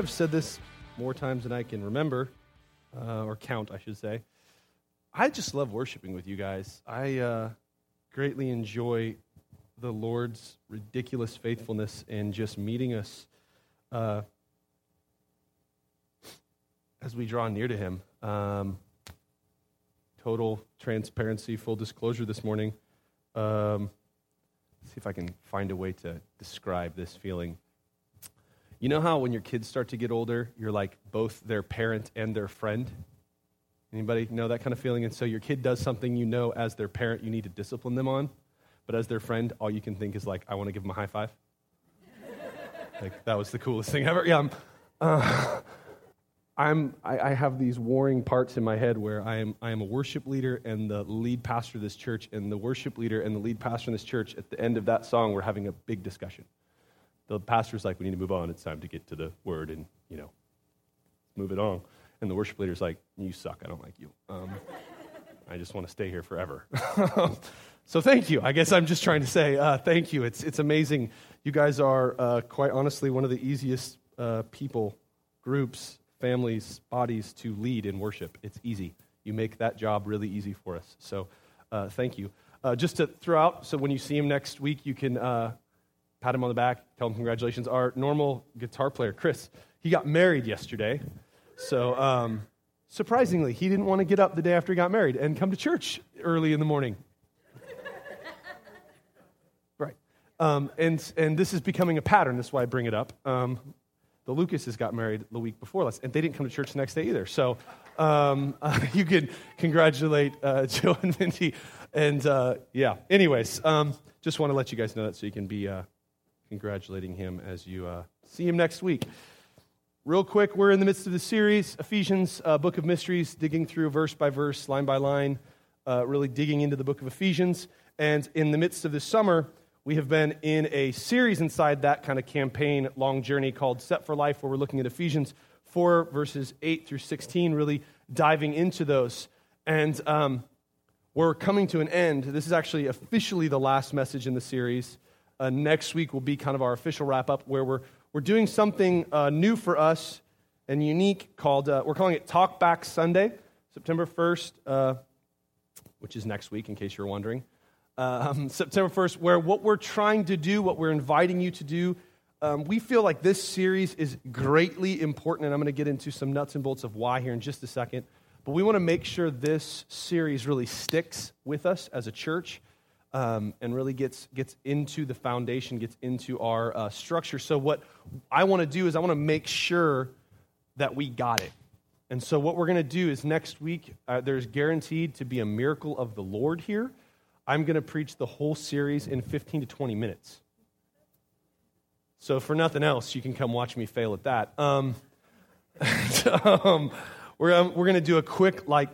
Have said this more times than I can remember, uh, or count, I should say. I just love worshiping with you guys. I uh, greatly enjoy the Lord's ridiculous faithfulness in just meeting us uh, as we draw near to Him. Um, total transparency, full disclosure this morning. Um, see if I can find a way to describe this feeling. You know how when your kids start to get older, you're like both their parent and their friend? Anybody know that kind of feeling? And so your kid does something you know as their parent you need to discipline them on, but as their friend, all you can think is like, I want to give them a high five. like that was the coolest thing ever. Yeah, I'm, uh, I'm I, I, have these warring parts in my head where I am I am a worship leader and the lead pastor of this church, and the worship leader and the lead pastor in this church. At the end of that song, we're having a big discussion the pastor's like, we need to move on. It's time to get to the word and, you know, move it on. And the worship leader's like, you suck. I don't like you. Um, I just want to stay here forever. so thank you. I guess I'm just trying to say uh, thank you. It's, it's amazing. You guys are, uh, quite honestly, one of the easiest uh, people, groups, families, bodies to lead in worship. It's easy. You make that job really easy for us. So uh, thank you. Uh, just to throw out, so when you see him next week, you can uh, pat him on the back, tell him congratulations. Our normal guitar player, Chris, he got married yesterday. So, um, surprisingly, he didn't want to get up the day after he got married and come to church early in the morning. right. Um, and, and this is becoming a pattern. That's why I bring it up. Um, the Lucases got married the week before last, and they didn't come to church the next day either. So um, uh, you can congratulate uh, Joe and Mindy. And uh, yeah, anyways, um, just want to let you guys know that so you can be uh, congratulating him as you uh, see him next week. Real quick, we're in the midst of the series, Ephesians, uh, Book of Mysteries, digging through verse by verse, line by line, uh, really digging into the book of Ephesians. And in the midst of this summer, we have been in a series inside that kind of campaign, long journey called Set for Life, where we're looking at Ephesians 4, verses 8 through 16, really diving into those. And um, we're coming to an end. This is actually officially the last message in the series. Uh, next week will be kind of our official wrap up where we're, we're doing something uh, new for us and unique called, uh, we're calling it Talk Back Sunday, September 1st, uh, which is next week in case you're wondering. Um, September 1st, where what we're trying to do, what we're inviting you to do, um, we feel like this series is greatly important, and I'm going to get into some nuts and bolts of why here in just a second. But we want to make sure this series really sticks with us as a church um, and really gets, gets into the foundation, gets into our uh, structure. So, what I want to do is I want to make sure that we got it. And so, what we're going to do is next week, uh, there's guaranteed to be a miracle of the Lord here. I'm going to preach the whole series in 15 to 20 minutes. So, for nothing else, you can come watch me fail at that. Um, um, we're, um, we're going to do a quick, like,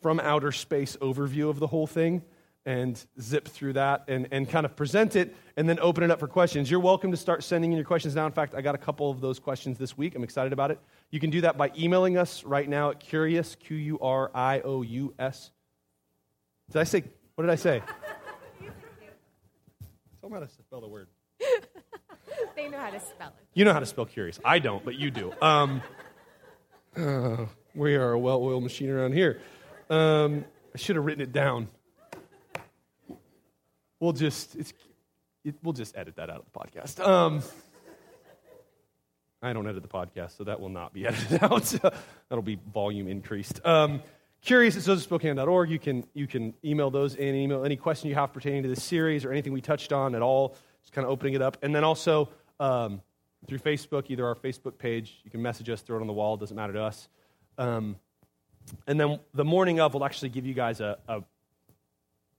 from outer space overview of the whole thing and zip through that and, and kind of present it and then open it up for questions. You're welcome to start sending in your questions now. In fact, I got a couple of those questions this week. I'm excited about it. You can do that by emailing us right now at curious, Q U R I O U S. Did I say, what did I say? Tell them how to spell the word. they know how to spell it. You know how to spell curious. I don't, but you do. Um, uh, we are a well oiled machine around here. Um, I should have written it down we'll just it, we'll just edit that out of the podcast. Um, I don't edit the podcast, so that will not be edited out. That'll be volume increased. Um, curious at Spokane.org. You can you can email those in. Email any question you have pertaining to this series or anything we touched on at all. Just kind of opening it up, and then also um, through Facebook, either our Facebook page. You can message us, throw it on the wall. It doesn't matter to us. Um, and then the morning of, we'll actually give you guys a, a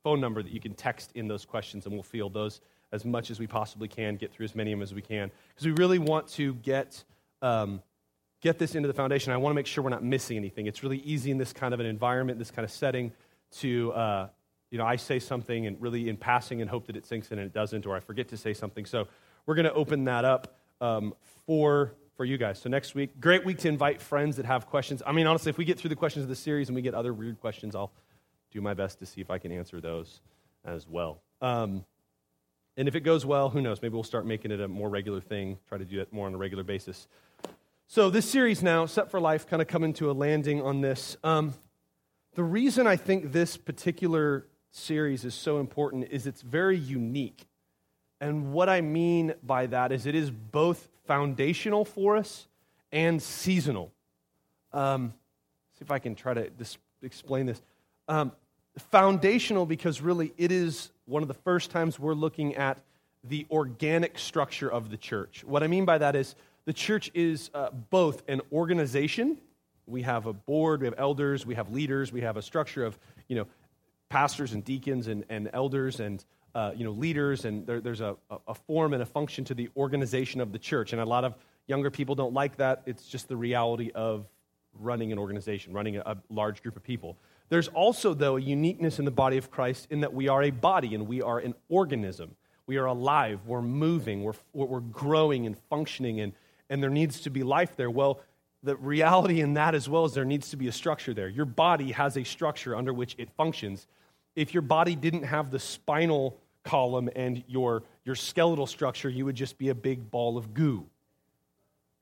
phone number that you can text in those questions, and we'll field those as much as we possibly can, get through as many of them as we can. Because we really want to get, um, get this into the foundation. I want to make sure we're not missing anything. It's really easy in this kind of an environment, this kind of setting, to, uh, you know, I say something and really in passing and hope that it sinks in and it doesn't, or I forget to say something. So we're going to open that up um, for for you guys. So next week, great week to invite friends that have questions. I mean, honestly, if we get through the questions of the series and we get other weird questions, I'll do my best to see if I can answer those as well. Um, And if it goes well, who knows? Maybe we'll start making it a more regular thing, try to do it more on a regular basis. So, this series now, Set for Life, kind of coming to a landing on this. Um, the reason I think this particular series is so important is it's very unique. And what I mean by that is it is both foundational for us and seasonal. Um, see if I can try to dis- explain this. Um, foundational because really it is one of the first times we're looking at the organic structure of the church. What I mean by that is the church is uh, both an organization. We have a board, we have elders, we have leaders, we have a structure of, you know, pastors and deacons and, and elders and, uh, you know, leaders, and there, there's a, a form and a function to the organization of the church. And a lot of younger people don't like that. It's just the reality of running an organization, running a, a large group of people. There's also, though, a uniqueness in the body of Christ in that we are a body and we are an organism. We are alive, we're moving, we're, we're growing and functioning, and, and there needs to be life there. Well, the reality in that as well is there needs to be a structure there. Your body has a structure under which it functions. If your body didn't have the spinal column and your, your skeletal structure, you would just be a big ball of goo.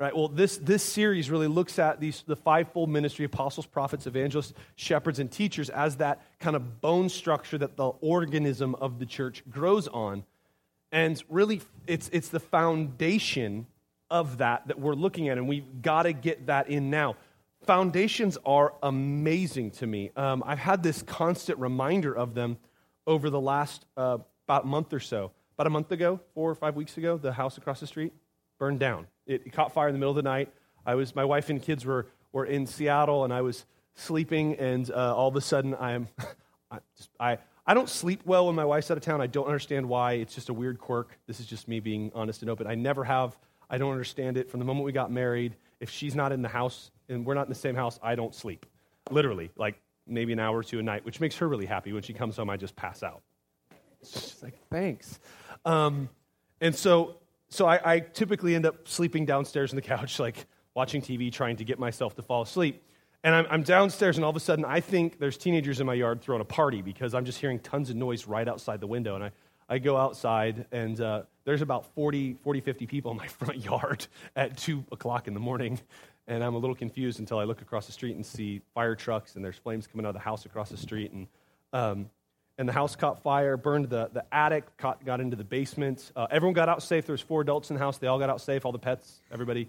Right? Well, this, this series really looks at these, the fivefold ministry apostles, prophets, evangelists, shepherds, and teachers as that kind of bone structure that the organism of the church grows on. And really, it's, it's the foundation of that that we're looking at, and we've got to get that in now. Foundations are amazing to me. Um, I've had this constant reminder of them over the last uh, about month or so. About a month ago, four or five weeks ago, the house across the street burned down. It, it caught fire in the middle of the night. I was, my wife and kids were, were in Seattle, and I was sleeping, and uh, all of a sudden, I'm, I, just, I, I don't sleep well when my wife's out of town. I don't understand why. It's just a weird quirk. This is just me being honest and open. I never have. I don't understand it. From the moment we got married, if she's not in the house and we're not in the same house, I don't sleep. Literally, like maybe an hour or two a night, which makes her really happy. When she comes home, I just pass out. She's like, thanks. Um, and so so I, I, typically end up sleeping downstairs on the couch, like watching TV, trying to get myself to fall asleep. And I'm, I'm, downstairs, and all of a sudden, I think there's teenagers in my yard throwing a party because I'm just hearing tons of noise right outside the window. And I, I go outside, and uh, there's about 40, 40, 50 people in my front yard at 2 o'clock in the morning. And I'm a little confused until I look across the street and see fire trucks, and there's flames coming out of the house across the street. And um, and the house caught fire, burned the, the attic, caught, got into the basement. Uh, everyone got out safe. There was four adults in the house. They all got out safe. All the pets, everybody,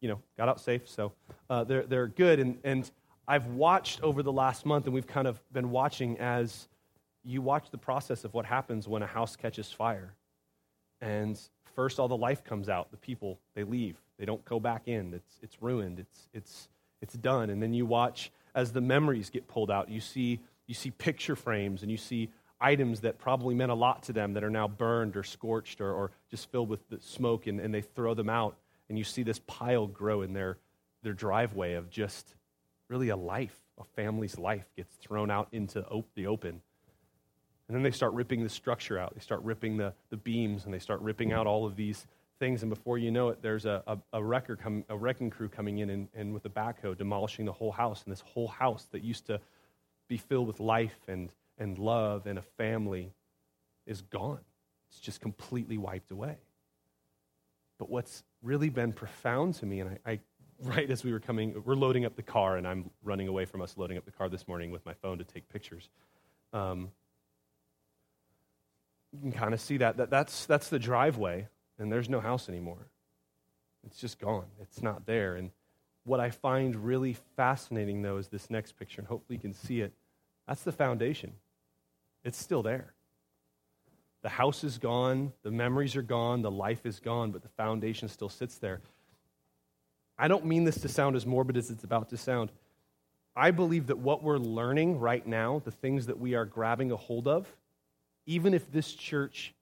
you know, got out safe. So uh, they're, they're good. And, and I've watched over the last month, and we've kind of been watching as you watch the process of what happens when a house catches fire. And first, all the life comes out. The people, they leave. They don't go back in. It's, it's ruined. It's, it's, it's done. And then you watch as the memories get pulled out. You see you see picture frames and you see items that probably meant a lot to them that are now burned or scorched or, or just filled with smoke and, and they throw them out. And you see this pile grow in their, their driveway of just really a life a family's life gets thrown out into op- the open. And then they start ripping the structure out. They start ripping the, the beams and they start ripping out all of these things. And before you know it there's a, a, a, wrecker a wrecking crew coming in and, and with a backhoe demolishing the whole house. And this whole house that used to be filled with life and, and love and a family is gone. It's just completely wiped away. But what's really been profound to me, and I, I right as we were coming, we're loading up the car, and I'm running away from us loading up the car this morning with my phone to take pictures. Um, you can kind of see that, that that's, that's the driveway, and there's no house anymore. It's just gone. It's not there. And what I find really fascinating, though, is this next picture, and hopefully you can see it. That's the foundation. It's still there. The house is gone, the memories are gone, the life is gone, but the foundation still sits there. I don't mean this to sound as morbid as it's about to sound. I believe that what we're learning right now, the things that we are grabbing a hold of, even if this church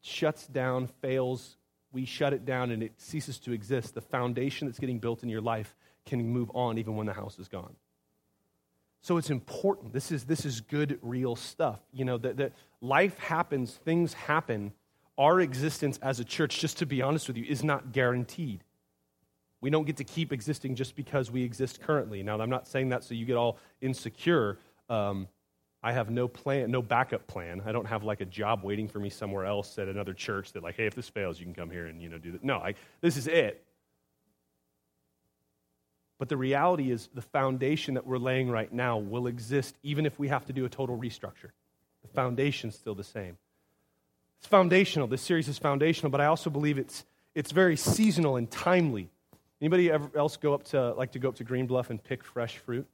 shuts down, fails, we shut it down, and it ceases to exist, the foundation that's getting built in your life can move on even when the house is gone. So it's important. This is, this is good, real stuff. You know, that, that life happens, things happen. Our existence as a church, just to be honest with you, is not guaranteed. We don't get to keep existing just because we exist currently. Now, I'm not saying that so you get all insecure. Um, I have no plan, no backup plan. I don't have like a job waiting for me somewhere else at another church that like, hey, if this fails, you can come here and you know do that. No, I, this is it. But the reality is, the foundation that we're laying right now will exist even if we have to do a total restructure. The foundation's still the same. It's foundational. This series is foundational, but I also believe it's, it's very seasonal and timely. Anybody ever else go up to like to go up to Green Bluff and pick fresh fruit?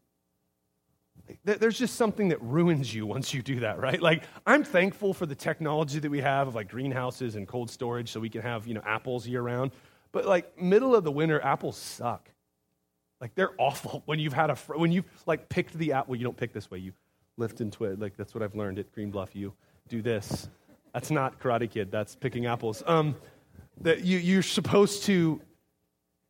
There's just something that ruins you once you do that, right? Like I'm thankful for the technology that we have of like greenhouses and cold storage so we can have, you know, apples year round. But like middle of the winter apples suck. Like they're awful when you've had a fr- when you've like picked the apple. Well, you don't pick this way. You lift and twist. Like that's what I've learned at Green Bluff. You do this. That's not Karate Kid. That's picking apples. Um, that you you're supposed to.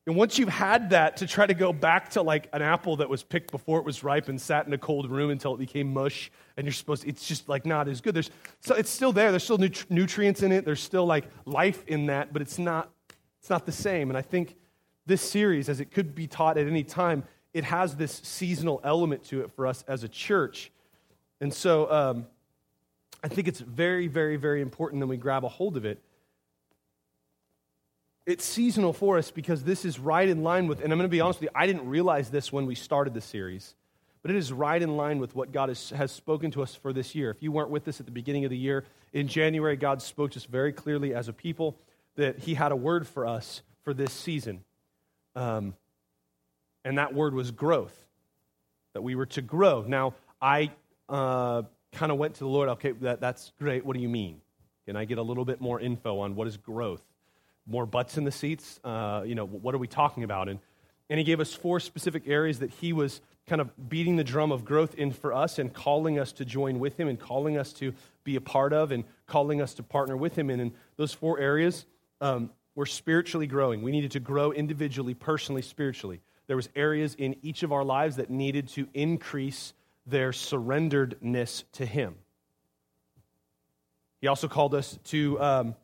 And once you've had that, to try to go back to like an apple that was picked before it was ripe and sat in a cold room until it became mush, and you're supposed to, it's just like not as good. There's so it's still there. There's still nut- nutrients in it. There's still like life in that, but it's not it's not the same. And I think this series, as it could be taught at any time, it has this seasonal element to it for us as a church. And so um, I think it's very, very, very important that we grab a hold of it. It's seasonal for us because this is right in line with, and I'm going to be honest with you, I didn't realize this when we started the series, but it is right in line with what God has, has spoken to us for this year. If you weren't with us at the beginning of the year, in January, God spoke to us very clearly as a people that He had a word for us for this season. Um, and that word was growth, that we were to grow. Now, I uh, kind of went to the Lord, okay, that, that's great. What do you mean? Can I get a little bit more info on what is growth? More butts in the seats? Uh, you know, what are we talking about? And, and he gave us four specific areas that he was kind of beating the drum of growth in for us and calling us to join with him and calling us to be a part of and calling us to partner with him in. And those four areas um, we're spiritually growing. We needed to grow individually, personally, spiritually. There was areas in each of our lives that needed to increase their surrenderedness to Him. He also called us to, um,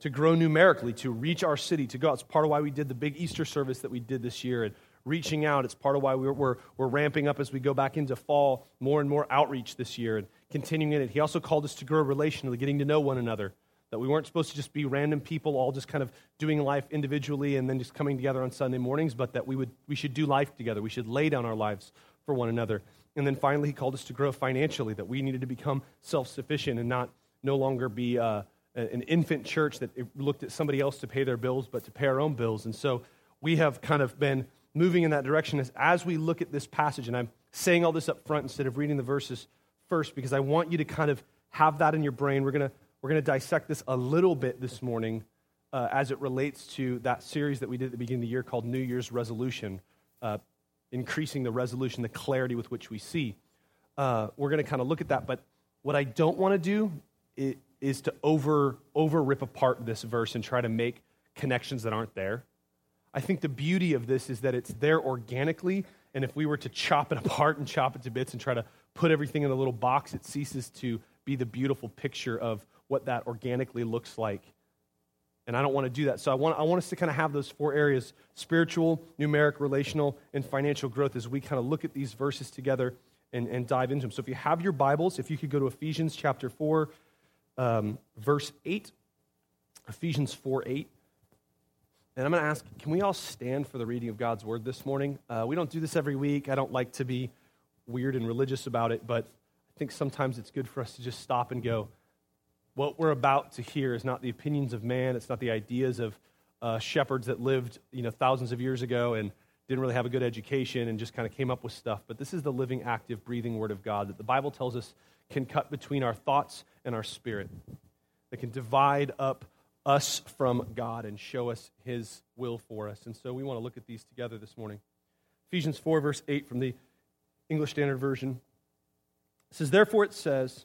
to grow numerically, to reach our city, to go. It's part of why we did the big Easter service that we did this year. And reaching out, it's part of why we're, we're, we're ramping up as we go back into fall, more and more outreach this year and continuing in it. He also called us to grow relationally, getting to know one another that we weren't supposed to just be random people all just kind of doing life individually and then just coming together on Sunday mornings, but that we, would, we should do life together. We should lay down our lives for one another. And then finally, he called us to grow financially, that we needed to become self sufficient and not no longer be uh, an infant church that looked at somebody else to pay their bills, but to pay our own bills. And so we have kind of been moving in that direction as, as we look at this passage. And I'm saying all this up front instead of reading the verses first because I want you to kind of have that in your brain. We're going to we're going to dissect this a little bit this morning uh, as it relates to that series that we did at the beginning of the year called New Year's Resolution, uh, increasing the resolution, the clarity with which we see. Uh, we're going to kind of look at that, but what I don't want to do is, is to over, over rip apart this verse and try to make connections that aren't there. I think the beauty of this is that it's there organically, and if we were to chop it apart and chop it to bits and try to put everything in a little box, it ceases to be the beautiful picture of what that organically looks like. And I don't want to do that. So I want, I want us to kind of have those four areas spiritual, numeric, relational, and financial growth as we kind of look at these verses together and, and dive into them. So if you have your Bibles, if you could go to Ephesians chapter 4, um, verse 8. Ephesians 4 8. And I'm going to ask, can we all stand for the reading of God's word this morning? Uh, we don't do this every week. I don't like to be weird and religious about it, but I think sometimes it's good for us to just stop and go, what we're about to hear is not the opinions of man, it's not the ideas of uh, shepherds that lived you know, thousands of years ago and didn't really have a good education and just kind of came up with stuff. But this is the living, active, breathing Word of God that the Bible tells us can cut between our thoughts and our spirit, that can divide up us from God and show us His will for us. And so we want to look at these together this morning. Ephesians 4, verse 8 from the English Standard Version it says, Therefore it says,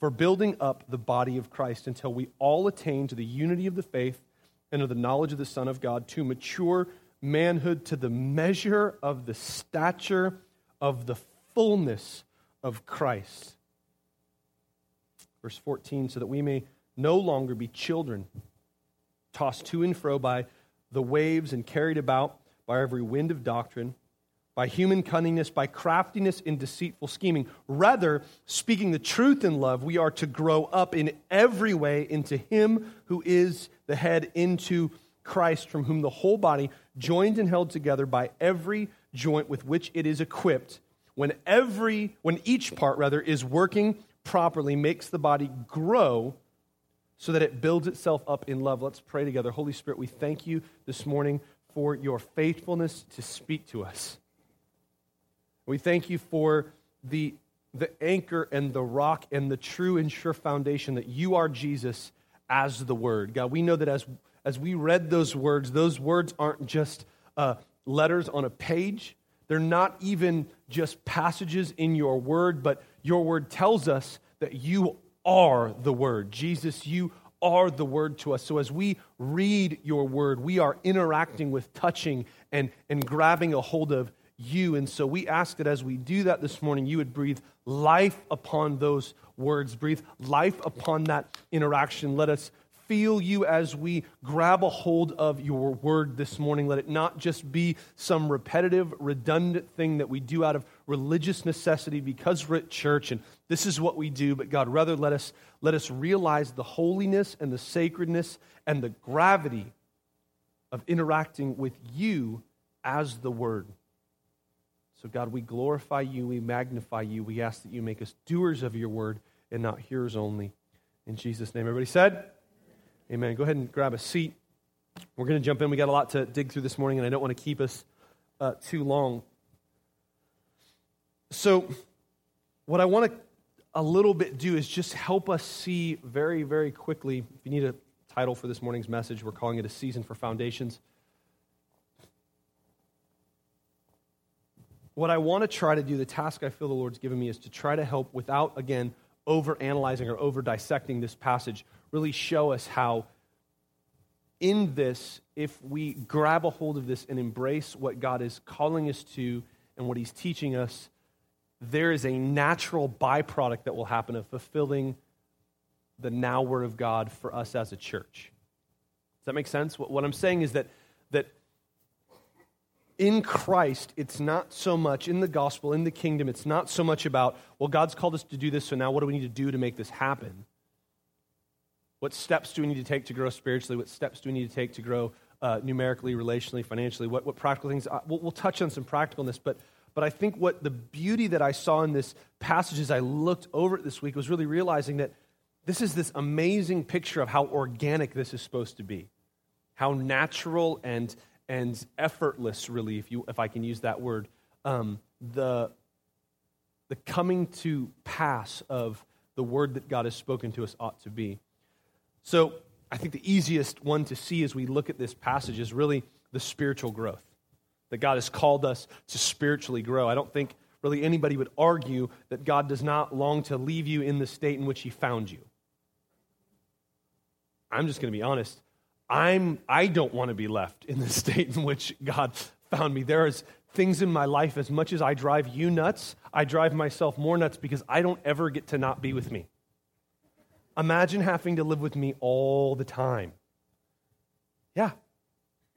for building up the body of Christ until we all attain to the unity of the faith and of the knowledge of the Son of God, to mature manhood, to the measure of the stature of the fullness of Christ. Verse 14, so that we may no longer be children, tossed to and fro by the waves and carried about by every wind of doctrine by human cunningness, by craftiness in deceitful scheming. Rather, speaking the truth in love, we are to grow up in every way into Him who is the head, into Christ, from whom the whole body, joined and held together by every joint with which it is equipped, when every when each part rather is working properly, makes the body grow so that it builds itself up in love. Let's pray together. Holy Spirit, we thank you this morning for your faithfulness to speak to us. We thank you for the, the anchor and the rock and the true and sure foundation that you are Jesus as the Word. God, we know that as, as we read those words, those words aren't just uh, letters on a page. They're not even just passages in your Word, but your Word tells us that you are the Word. Jesus, you are the Word to us. So as we read your Word, we are interacting with, touching, and, and grabbing a hold of you. And so we ask that as we do that this morning, you would breathe life upon those words, breathe life upon that interaction. Let us feel you as we grab a hold of your word this morning. Let it not just be some repetitive, redundant thing that we do out of religious necessity because we're at church and this is what we do, but God, rather let us, let us realize the holiness and the sacredness and the gravity of interacting with you as the word. So, God, we glorify you, we magnify you. We ask that you make us doers of your word and not hearers only. In Jesus' name, everybody said, Amen. Go ahead and grab a seat. We're going to jump in. We got a lot to dig through this morning, and I don't want to keep us uh, too long. So, what I want to a little bit do is just help us see very, very quickly. If you need a title for this morning's message, we're calling it a season for foundations. What I want to try to do, the task I feel the Lord's given me, is to try to help without, again, over analyzing or over dissecting this passage, really show us how, in this, if we grab a hold of this and embrace what God is calling us to and what He's teaching us, there is a natural byproduct that will happen of fulfilling the now Word of God for us as a church. Does that make sense? What, I'm saying is that, that in Christ, it's not so much, in the gospel, in the kingdom, it's not so much about, well, God's called us to do this, so now what do we need to do to make this happen? What steps do we need to take to grow spiritually? What steps do we need to take to grow uh, numerically, relationally, financially? What, what practical things? Uh, we'll, we'll touch on some practicalness, but, but I think what the beauty that I saw in this passage as I looked over it this week was really realizing that this is this amazing picture of how organic this is supposed to be, how natural and and effortless, really, if, you, if I can use that word, um, the, the coming to pass of the word that God has spoken to us ought to be. So I think the easiest one to see as we look at this passage is really the spiritual growth. That God has called us to spiritually grow. I don't think really anybody would argue that God does not long to leave you in the state in which He found you. I'm just going to be honest. I'm, I don't want to be left in the state in which God found me. There is things in my life, as much as I drive you nuts, I drive myself more nuts because I don't ever get to not be with me. Imagine having to live with me all the time. Yeah.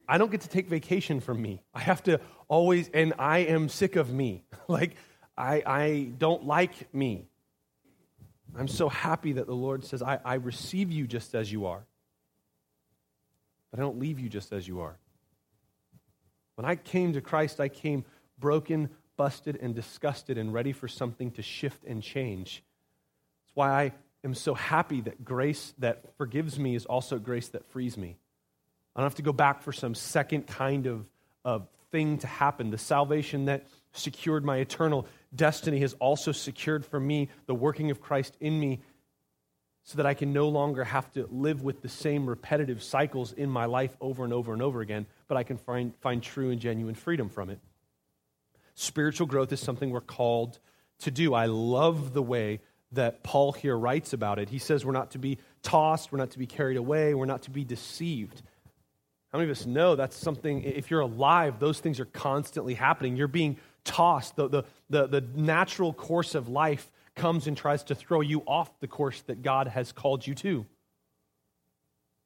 I don't get to take vacation from me. I have to always, and I am sick of me. like, I, I don't like me. I'm so happy that the Lord says, I, I receive you just as you are but I don't leave you just as you are. When I came to Christ, I came broken, busted, and disgusted and ready for something to shift and change. That's why I am so happy that grace that forgives me is also grace that frees me. I don't have to go back for some second kind of, of thing to happen. The salvation that secured my eternal destiny has also secured for me the working of Christ in me so that I can no longer have to live with the same repetitive cycles in my life over and over and over again, but I can find, find true and genuine freedom from it. Spiritual growth is something we're called to do. I love the way that Paul here writes about it. He says we're not to be tossed, we're not to be carried away, we're not to be deceived. How many of us know that's something, if you're alive, those things are constantly happening. You're being tossed. The, the, the, the natural course of life comes and tries to throw you off the course that God has called you to.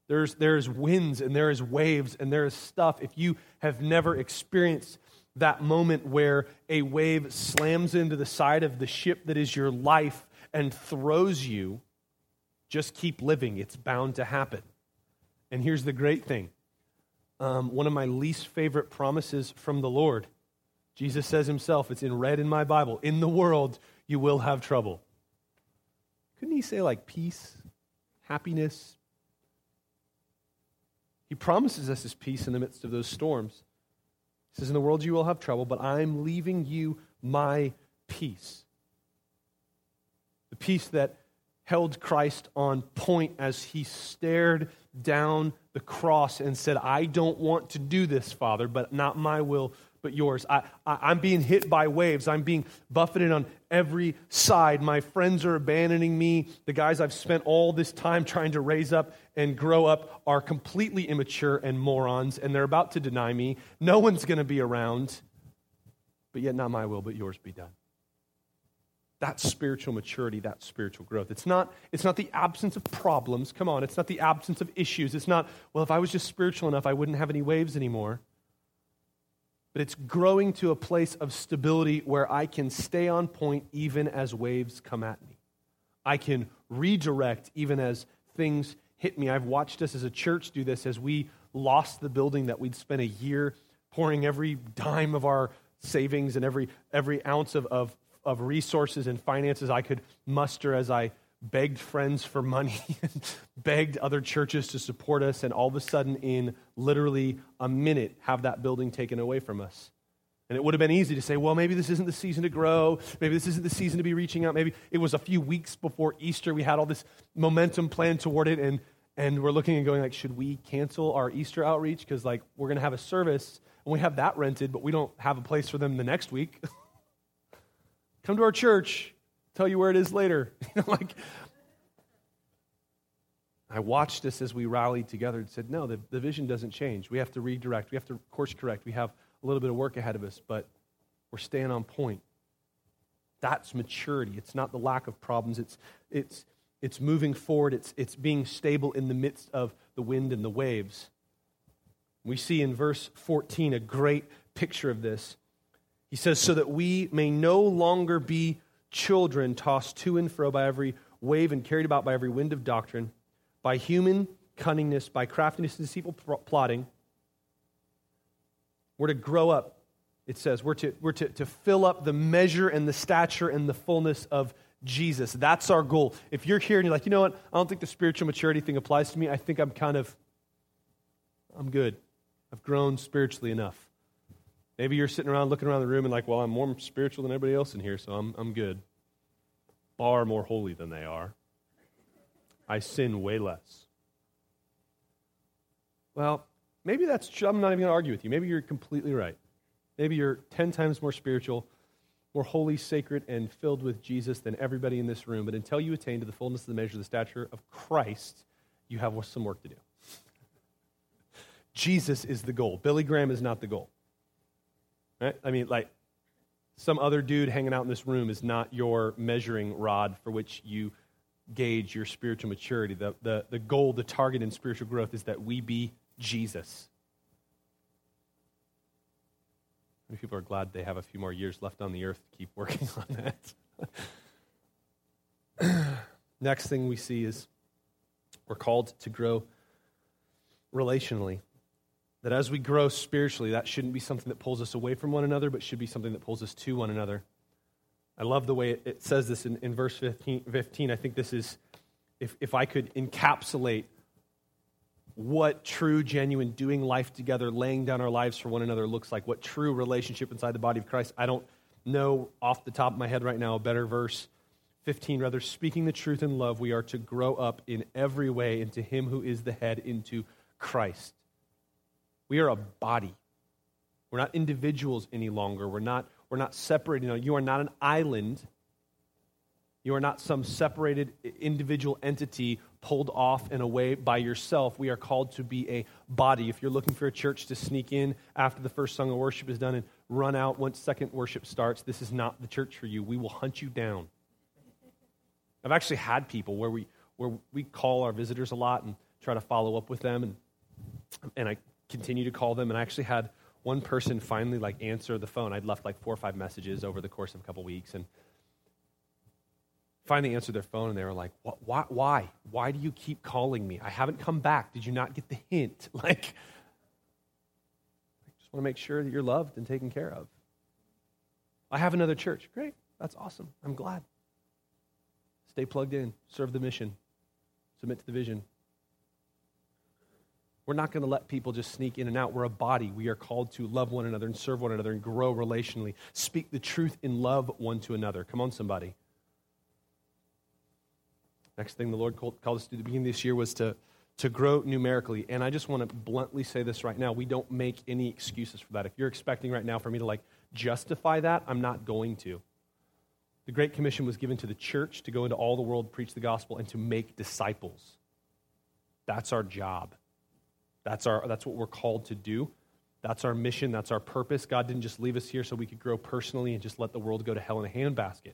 There's, there's winds and there is waves and there is stuff. If you have never experienced that moment where a wave slams into the side of the ship that is your life and throws you, just keep living. It's bound to happen. And here's the great thing um, one of my least favorite promises from the Lord. Jesus says himself, it's in red in my Bible, in the world you will have trouble. Couldn't he say like peace, happiness? He promises us his peace in the midst of those storms. He says, In the world you will have trouble, but I'm leaving you my peace. The peace that held Christ on point as he stared down the cross and said, I don't want to do this, Father, but not my will, but yours. I, I, am being hit by waves. I'm being buffeted on every side. My friends are abandoning me. The guys I've spent all this time trying to raise up and grow up are completely immature and morons, and they're about to deny me. No one's going to be around. But yet, not my will, but yours be done. That's spiritual maturity, that's spiritual growth. It's not, it's not the absence of problems. Come on, it's not the absence of issues. It's not, well, if I was just spiritual enough, I wouldn't have any waves anymore but it's growing to a place of stability where I can stay on point even as waves come at me. I can redirect even as things hit me. I've watched us as a church do this as we lost the building that we'd spent a year pouring every dime of our savings and every, every ounce of, of, of resources and finances I could muster as I begged friends for money begged other churches to support us, and all of a sudden, in literally a minute, have that building taken away from us. And it would have been easy to say, well, maybe this isn't the season to grow. Maybe this isn't the season to be reaching out. Maybe it was a few weeks before Easter. We had all this momentum planned toward it. And, and we're looking and going, like, should we cancel our Easter outreach? Because, like, we're going to have a service and we have that rented, but we don't have a place for them the next week. Come to our church tell you where it is later. you know, like, I watched this as we rallied together and said, no, the, the vision doesn't change. We have to redirect. We have to course correct. We have a little bit of work ahead of us, but we're staying on point. That's maturity. It's not the lack of problems. It's, it's, it's moving forward. It's, it's being stable in the midst of the wind and the waves. We see in verse 14 a great picture of this. He says, So that we may no longer be children tossed to and fro by every wave and carried about by every wind of doctrine, by human cunningness, by craftiness and deceitful plotting. We're to grow up, it says. We're, to, we're to, to fill up the measure and the stature and the fullness of Jesus. That's our goal. If you're here and you're like, you know what, I don't think the spiritual maturity thing applies to me, I think I'm kind of, I'm good. I've grown spiritually enough. Maybe you're sitting around looking around the room and like, well, I'm more spiritual than everybody else in here, so I'm, I'm good. Far more holy than they are. I sin way less. Well, maybe that's. I'm not even going to argue with you. Maybe you're completely right. Maybe you're 10 times more spiritual, more holy, sacred, and filled with Jesus than everybody in this room. But until you attain to the fullness of the measure of the stature of Christ, you have some work to do. Jesus is the goal. Billy Graham is not the goal. Right? I mean, like, some other dude hanging out in this room is not your measuring rod for which you gauge your spiritual maturity. The, the, the goal, the target in spiritual growth is that we be Jesus. Many people are glad they have a few more years left on the earth to keep working on that. Next thing we see is we're called to grow relationally. That as we grow spiritually, that shouldn't be something that pulls us away from one another, but should be something that pulls us to one another. I love the way it, says this in, in verse 15, 15. I think this is, if, if I could encapsulate what true, genuine doing life together, laying down our lives for one another looks like, what true relationship inside the body of Christ. I don't know off the top of my head right now a better verse. 15, rather, speaking the truth in love, we are to grow up in every way into Him who is the head, into Christ. We are a body. We're not individuals any longer. We're not, we're not separated. You are not an island. You are not some separated individual entity pulled off and away by yourself. We are called to be a body. If you're looking for a church to sneak in after the first song of worship is done and run out once second worship starts, this is not the church for you. We will hunt you down. I've actually had people where we, where we call our visitors a lot and try to follow up with them, and, and I continue to call them. And I actually had one person finally like answer the phone. I'd left like four or five messages over the course of a couple weeks, and finally answered their phone, and they were like, "Why? Why? Why do you keep calling me? I haven't come back. Did you not get the hint? Like, I just want to make sure that you're loved and taken care of. I have another church. Great, that's awesome. I'm glad. Stay plugged in, serve the mission, submit to the vision. We're not going to let people just sneak in and out. We're a body. We are called to love one another and serve one another and grow relationally. Speak the truth in love one to another. Come on, somebody. Next thing the Lord called, us to do at the beginning of this year was to, to grow numerically. And I just want to bluntly say this right now. We don't make any excuses for that. If you're expecting right now for me to like justify that, I'm not going to. The Great Commission was given to the church to go into all the world, preach the gospel, and to make disciples. That's our job. That's, our, that's what we're called to do. That's our mission. That's our purpose. God didn't just leave us here so we could grow personally and just let the world go to hell in a handbasket.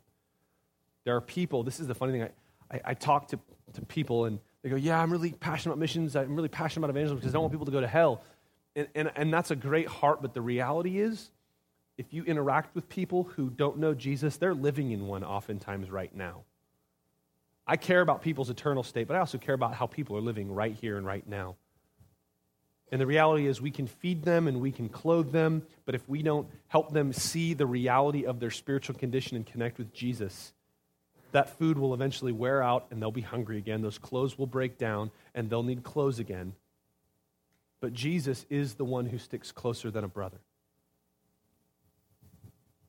There are people, this is the funny thing, I, I, I talk to, to people and they go, Yeah, I'm really passionate about missions. I'm really passionate about evangelism because I don't want people to go to hell. And, and, and that's a great heart, but the reality is, if you interact with people who don't know Jesus, they're living in one oftentimes right now. I care about people's eternal state, but I also care about how people are living right here and right now. And the reality is, we can feed them and we can clothe them, but if we don't help them see the reality of their spiritual condition and connect with Jesus, that food will eventually wear out and they'll be hungry again. Those clothes will break down and they'll need clothes again. But Jesus is the one who sticks closer than a brother.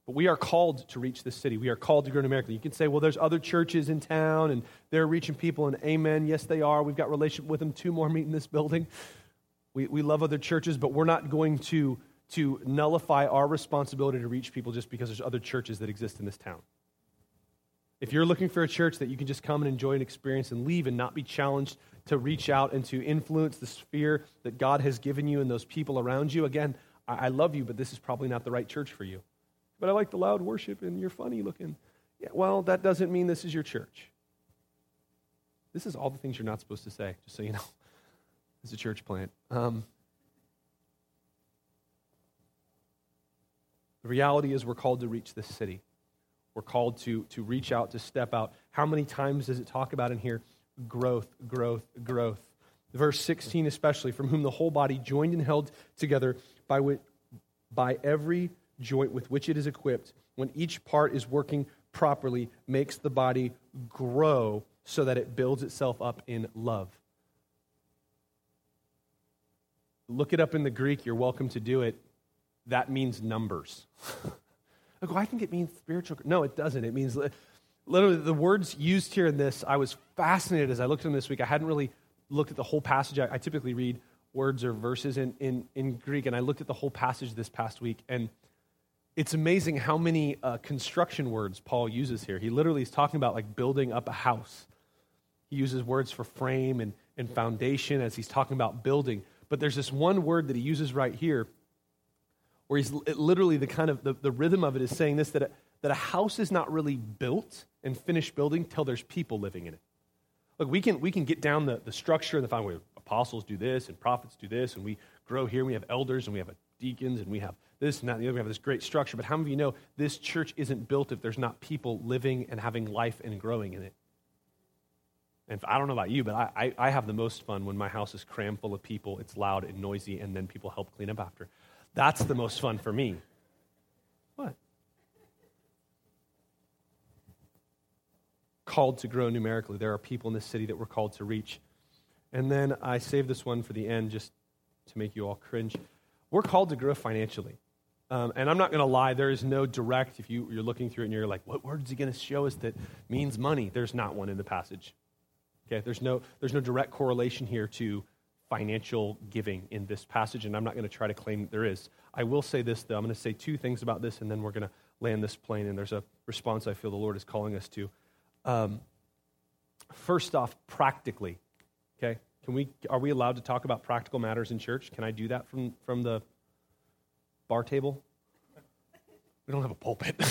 But we are called to reach this city. We are called to grow numerically. You can say, well, there's other churches in town and they're reaching people, and amen. Yes, they are. We've got relationship with them. Two more meet in this building. We, we love other churches, but we're not going to, to nullify our responsibility to reach people just because there's other churches that exist in this town. If you're looking for a church that you can just come and enjoy an experience and leave and not be challenged to reach out and to influence the sphere that God has given you and those people around you, again, I, I love you, but this is probably not the right church for you. But I like the loud worship and you're funny looking. Yeah, well, that doesn't mean this is your church. This is all the things you're not supposed to say, just so you know as a church plant. Um, the reality is, we're called to reach this city. We're called to, to reach out, to step out. How many times does it talk about in here? Growth, growth, growth. Verse 16, especially, from whom the whole body, joined and held together by, which, by every joint with which it is equipped, when each part is working properly, makes the body grow so that it builds itself up in love. Look it up in the Greek. You're welcome to do it. That means numbers. I go, I think it means spiritual. No, it doesn't. It means literally the words used here in this. I was fascinated as I looked at them this week. I hadn't really looked at the whole passage. I, I typically read words or verses in, in, in Greek, and I looked at the whole passage this past week. And it's amazing how many uh, construction words Paul uses here. He literally is talking about like building up a house. He uses words for frame and, and foundation as he's talking about building. But there's this one word that he uses right here where he's literally the kind of the, the rhythm of it is saying this that a, that a house is not really built and finished building till there's people living in it. Look, we can, we can get down the, the structure and the foundation. Apostles do this and prophets do this, and we grow here. We have elders and we have deacons and we have this and that and the other. We have this great structure. But how many of you know this church isn't built if there's not people living and having life and growing in it? And I don't know about you, but I, I, I, have the most fun when my house is crammed full of people, it's loud and noisy, and then people help clean up after. That's the most fun for me. What? Called to grow numerically. There are people in this city that we're called to reach. And then I save this one for the end just to make you all cringe. We're called to grow financially. Um, and I'm not going to lie, there is no direct, if you, you're looking through it and you're like, what word is he going to show us that means money? There's not one in the passage. Okay, there's no, there's no direct correlation here to financial giving in this passage, and I'm not going to try to claim there is. I will say this, though. I'm going to say two things about this, and then we're going to land this plane, and there's a response I feel the Lord is calling us to. Um, first off, practically, okay? Can we, are we allowed to talk about practical matters in church? Can I do that from, from the bar table? We don't have a pulpit.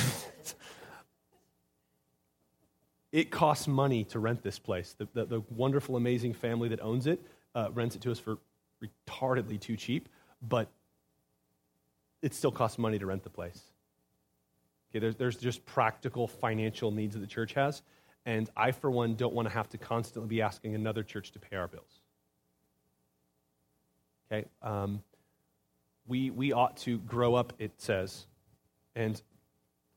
it costs money to rent this place. The, the, the, wonderful, amazing family that owns it uh, rents it to us for retardedly too cheap, but it still costs money to rent the place. Okay, there's, there's just practical financial needs that the church has, and I, for one, don't want to have to constantly be asking another church to pay our bills. Okay, um, we, we ought to grow up, it says, and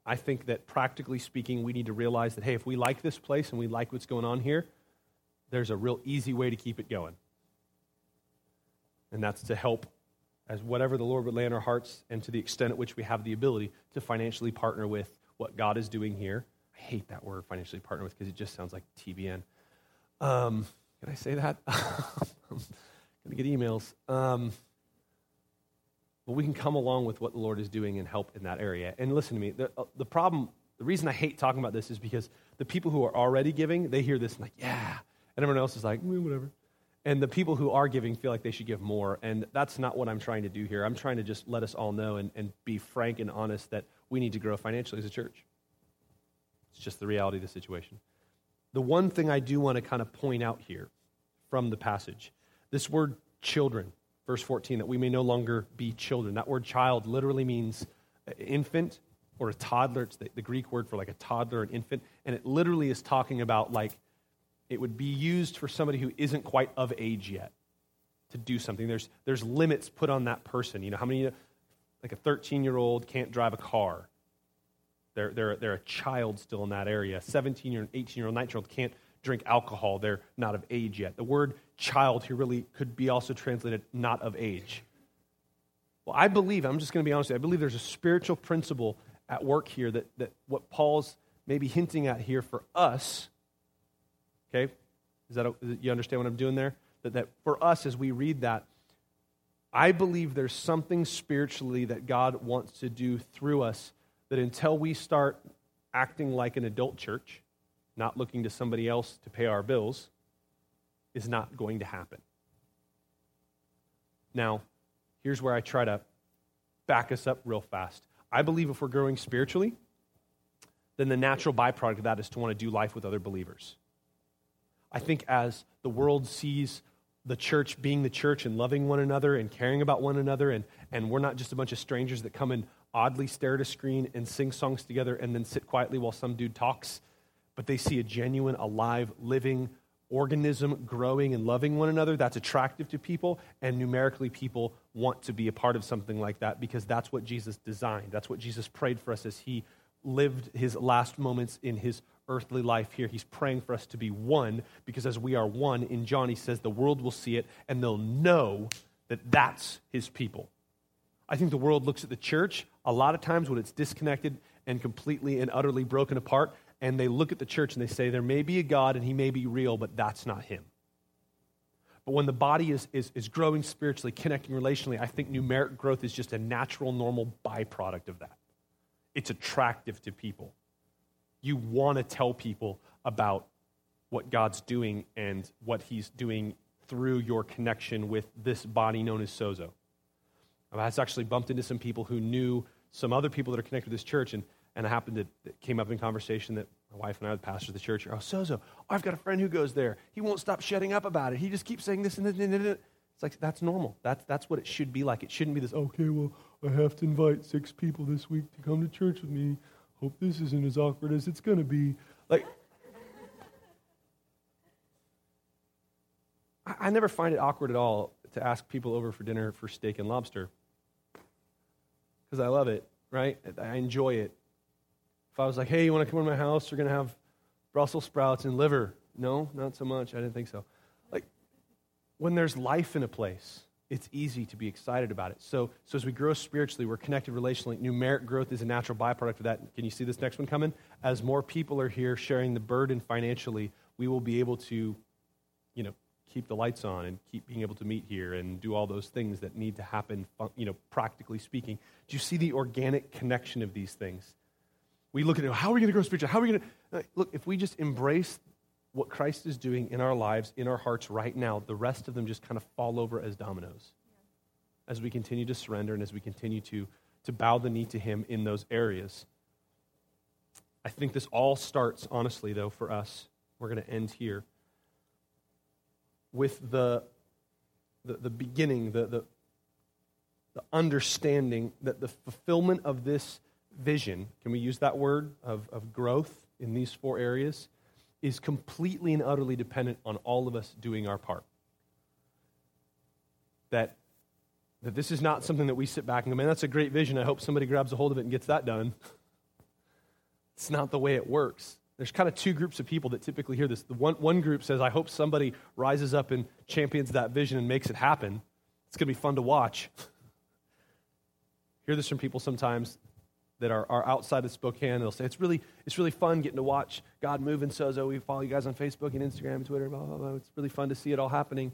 I think that practically speaking, we need to realize that, hey, if we like this place and we like what's going on here, there's a real easy way to keep it going. And that's to help as whatever the Lord would lay in our hearts and to the extent at which we have the ability to financially partner with what God is doing here. I hate that word, financially partner with, because it just sounds like TBN. Um, can I say that? I'm going to get emails. Um, but we can come along with what the Lord is doing and help in that area. And listen to me, the, uh, the problem, the reason I hate talking about this is because the people who are already giving, they hear this and like, yeah. And everyone else is like, mm, whatever. And the people who are giving feel like they should give more. And that's not what I'm trying to do here. I'm trying to just let us all know and, and be frank and honest that we need to grow financially as a church. It's just the reality of the situation. The one thing I do want to kind of point out here from the passage this word children verse 14, that we may no longer be children. That word child literally means infant or a toddler. It's the, the, Greek word for like a toddler, an infant. And it literally is talking about like it would be used for somebody who isn't quite of age yet to do something. There's, there's limits put on that person. You know, how many, like a 13 year old can't drive a car? They're, they're, they're a child still in that area. 17 year old, 18 year old, 19 year old can't drink alcohol. They're not of age yet. The word child here really could be also translated not of age. Well, I believe, I'm just going to be honest, you, I believe there's a spiritual principle at work here that, that what Paul's maybe hinting at here for us, okay? Is that, a, you understand what I'm doing there? That, that for us, as we read that, I believe there's something spiritually that God wants to do through us that until we start acting like an adult church, not looking to somebody else to pay our bills, is not going to happen. Now, here's where I try to back us up real fast. I believe if we're growing spiritually, then the natural byproduct of that is to want to do life with other believers. I think as the world sees the church being the church and loving one another and caring about one another, and, and we're not just a bunch of strangers that come and oddly stare at a screen and sing songs together and then sit quietly while some dude talks but they see a genuine, alive, living organism growing and loving one another, that's attractive to people. And numerically, people want to be a part of something like that because that's what Jesus designed. That's what Jesus prayed for us as he lived his last moments in his earthly life here. He's praying for us to be one because as we are one, in John, he says the world will see it and they'll know that that's his people. I think the world looks at the church a lot of times when it's disconnected and completely and utterly broken apart and they look at the church and they say, there may be a God and he may be real, but that's not him. But when the body is, is, is growing spiritually, connecting relationally, I think numeric growth is just a natural, normal byproduct of that. It's attractive to people. You want to tell people about what God's doing and what he's doing through your connection with this body known as Sozo. I've actually bumped into some people who knew some other people that are connected to this church, and and it happened that it came up in conversation that my wife and I, the pastor of the church, oh, Sozo, oh, I've got a friend who goes there. He won't stop shutting up about it. He just keeps saying this and this and this. It's like, that's normal. That's, that's what it should be like. It shouldn't be this, okay, well, I have to invite six people this week to come to church with me. Hope this isn't as awkward as it's going to be. Like, I, I never find it awkward at all to ask people over for dinner for steak and lobster because I love it, right? I enjoy it. If I was like, hey, you want to come to my house? We're going to have Brussels sprouts and liver. No, not so much. I didn't think so. Like, when there's life in a place, it's easy to be excited about it. So, so as we grow spiritually, we're connected relationally. Numeric growth is a natural byproduct of that. Can you see this next one coming? As more people are here sharing the burden financially, we will be able to, you know, keep the lights on and keep being able to meet here and do all those things that need to happen, you know, practically speaking. Do you see the organic connection of these things? We look at it, how are we going to grow spiritually? How are we going to. Uh, look, if we just embrace what Christ is doing in our lives, in our hearts right now, the rest of them just kind of fall over as dominoes as we continue to surrender and as we continue to, to bow the knee to Him in those areas. I think this all starts, honestly, though, for us. We're going to end here with the, the, the beginning, the, the, the understanding that the fulfillment of this vision, can we use that word, of, of growth in these four areas, is completely and utterly dependent on all of us doing our part. That, that this is not something that we sit back and go, man, that's a great vision. I hope somebody grabs a hold of it and gets that done. It's not the way it works. There's kind of two groups of people that typically hear this. The one, one group says, I hope somebody rises up and champions that vision and makes it happen. It's going to be fun to watch. hear this from people sometimes that are, are outside of Spokane. They'll say, it's really, it's really fun getting to watch God move in Sozo. We follow you guys on Facebook and Instagram and Twitter. Blah, blah, blah. It's really fun to see it all happening.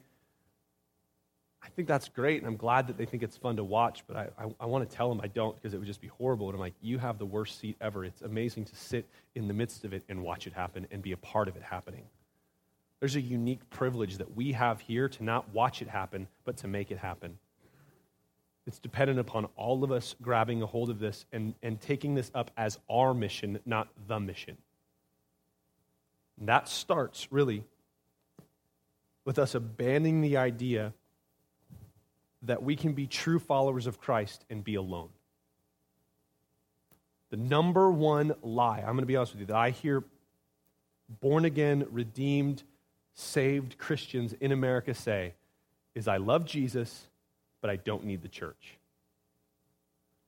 I think that's great, and I'm glad that they think it's fun to watch, but I, I, I want to tell them I don't because it would just be horrible. And I'm like, you have the worst seat ever. It's amazing to sit in the midst of it and watch it happen and be a part of it happening. There's a unique privilege that we have here to not watch it happen, but to make it happen. It's dependent upon all of us grabbing a hold of this and, and taking this up as our mission, not the mission. And that starts really with us abandoning the idea that we can be true followers of Christ and be alone. The number one lie, I'm going to be honest with you, that I hear born again, redeemed, saved Christians in America say is I love Jesus but I don't need the church.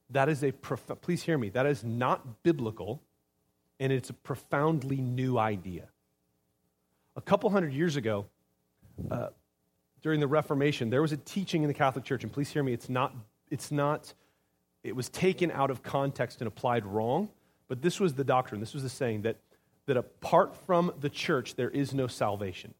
That is a, prof- please hear me, that is not biblical, and it's a profoundly new idea. A couple hundred years ago, uh, during the Reformation, there was a teaching in the Catholic Church, and please hear me, it's not, it's not, it was taken out of context and applied wrong, but this was the doctrine, this was the saying that, that apart from the church, there is no salvation.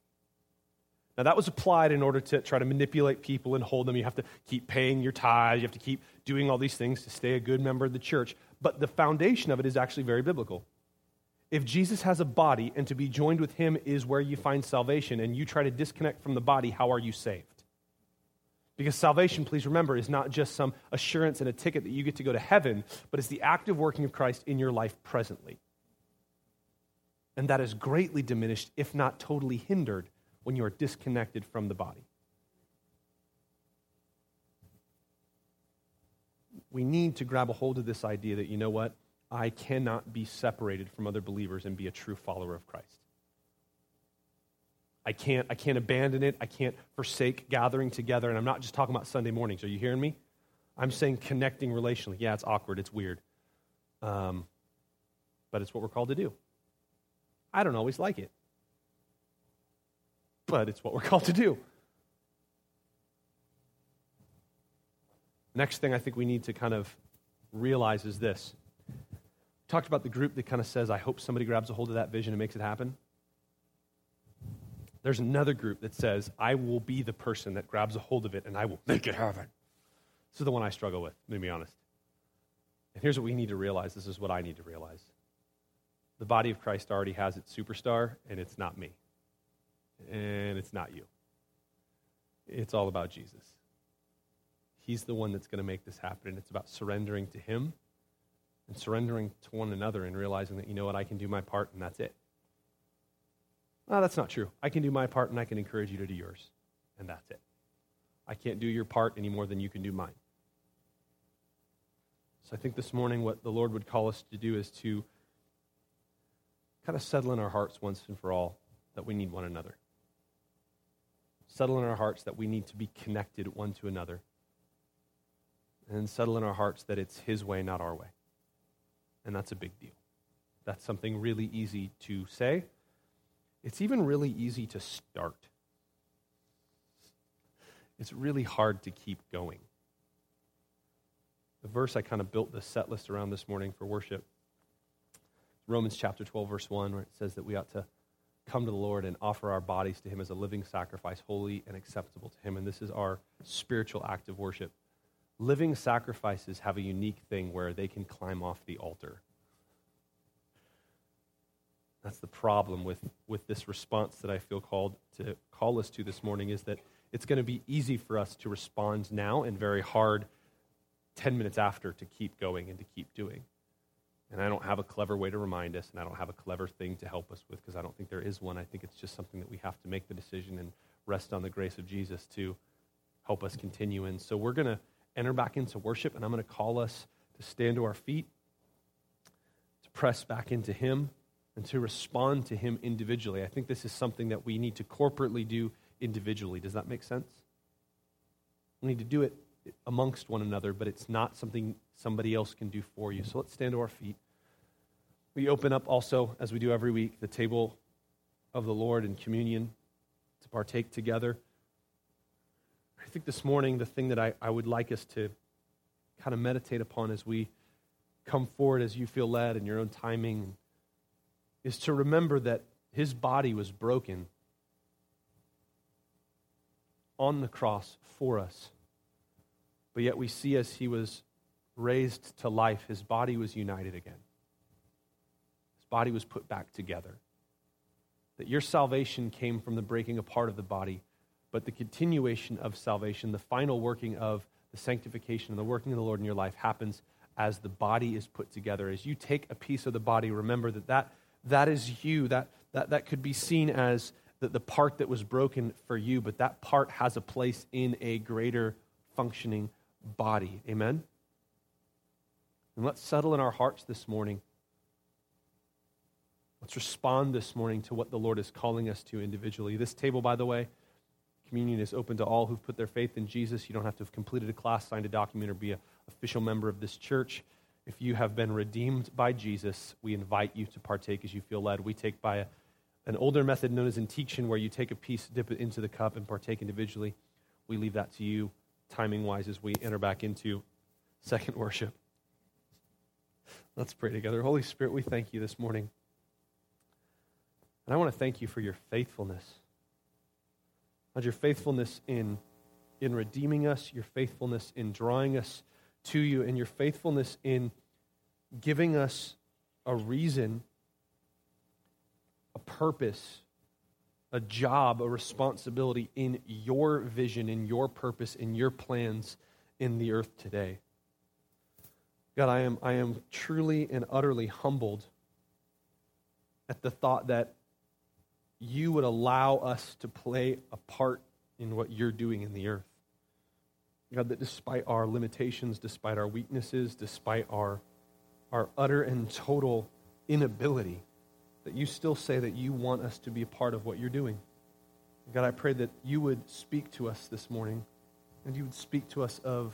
Now, that was applied in order to try to manipulate people and hold them. You have to keep paying your tithes, you have to keep doing all these things to stay a good member of the church. But the foundation of it is actually very biblical. If Jesus has a body and to be joined with him is where you find salvation, and you try to disconnect from the body, how are you saved? Because salvation, please remember, is not just some assurance and a ticket that you get to go to heaven, but it's the active working of Christ in your life presently. And that is greatly diminished, if not totally hindered, when you are disconnected from the body. We need to grab a hold of this idea that, you know what? I cannot be separated from other believers and be a true follower of Christ. I can't, I can't abandon it. I can't forsake gathering together. And I'm not just talking about Sunday mornings. Are you hearing me? I'm saying connecting relationally. Yeah, it's awkward. It's weird. Um, but it's what we're called to do. I don't always like it but it's what we're called to do. Next thing I think we need to kind of realize is this. Talked about the group that kind of says, I hope somebody grabs a hold of that vision and makes it happen. There's another group that says, I will be the person that grabs a hold of it and I will make it happen. This is the one I struggle with, to be honest. And here's what we need to realize this is what I need to realize. The body of Christ already has its superstar, and it's not me and it's not you. It's all about Jesus. He's the one that's going to make this happen, and it's about surrendering to Him and surrendering to one another and realizing that, you know what, I can do my part, and that's it. No, that's not true. I can do my part, and I can encourage you to do yours, and that's it. I can't do your part any more than you can do mine. So I think this morning what the Lord would call us to do is to kind of settle in our hearts once and for all that we need one another settle in our hearts that we need to be connected one to another. And settle in our hearts that it's His way, not our way. And that's a big deal. That's something really easy to say. It's even really easy to start. It's really hard to keep going. The verse I kind of built the set list around this morning for worship Romans chapter 12, verse 1, where it says that we ought to come to the Lord and offer our bodies to Him as a living sacrifice, holy and acceptable to Him. And this is our spiritual act of worship. Living sacrifices have a unique thing where they can climb off the altar. That's the problem with, with this response that I feel called to call us to this morning is that it's going to be easy for us to respond now and very hard 10 minutes after to keep going and to keep doing. And I don't have a clever way to remind us, and I don't have a clever thing to help us with because I don't think there is one. I think it's just something that we have to make the decision and rest on the grace of Jesus to help us continue in. So we're going to enter back into worship, and I'm going to call us to stand to our feet, to press back into Him, and to respond to Him individually. I think this is something that we need to corporately do individually. Does that make sense? We need to do it amongst one another, but it's not something somebody else can do for you. So let's stand to our feet. We open up also, as we do every week, the table of the Lord in communion to partake together. I think this morning, the thing that I, I would like us to kind of meditate upon as we come forward as you feel led in your own timing is to remember that his body was broken on the cross for us. But yet we see as he was raised to life, his body was united again. Body was put back together. That your salvation came from the breaking apart of the body, but the continuation of salvation, the final working of the sanctification and the working of the Lord in your life happens as the body is put together. As you take a piece of the body, remember that that, that is you. That, that, that could be seen as the, the part that was broken for you, but that part has a place in a greater functioning body. Amen? And let's settle in our hearts this morning. Let's respond this morning to what the Lord is calling us to individually. This table, by the way, communion is open to all who've put their faith in Jesus. You don't have to have completed a class, signed a document, or be an official member of this church. If you have been redeemed by Jesus, we invite you to partake as you feel led. We take by a, an older method known as intinction, where you take a piece, dip it into the cup, and partake individually. We leave that to you timing wise as we enter back into second worship. Let's pray together. Holy Spirit, we thank you this morning. And I want to thank you for your faithfulness. God, your faithfulness in, in redeeming us, your faithfulness in drawing us to you, and your faithfulness in giving us a reason, a purpose a job, a responsibility in your vision, in your purpose, in your plans in the earth today. God, I am, I am truly and utterly humbled at the thought that you would allow us to play a part in what you're doing in the earth. God, that despite our limitations, despite our weaknesses, despite our, our utter and total inability, that you still say that you want us to be a part of what you're doing. God, I pray that you would speak to us this morning and you would speak to us of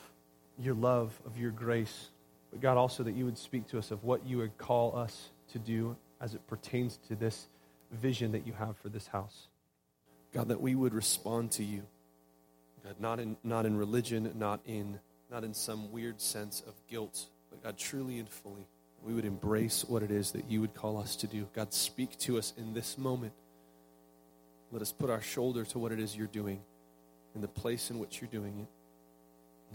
your love, of your grace. But God, also that you would speak to us of what you would call us to do as it pertains to this vision that you have for this house. God, that we would respond to you. God, not in, not in religion, not in, not in some weird sense of guilt, but God, truly and fully we would embrace what it is that you would call us to do. God, speak to us in this moment. Let us put our shoulder to what it is you're doing in the place in which you're doing it.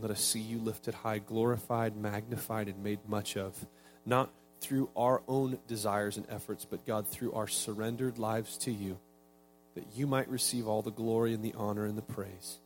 Let us see you lifted high, glorified, magnified, and made much of, not through our own desires and efforts, but God, through our surrendered lives to you, that you might receive all the glory and the honor and the praise.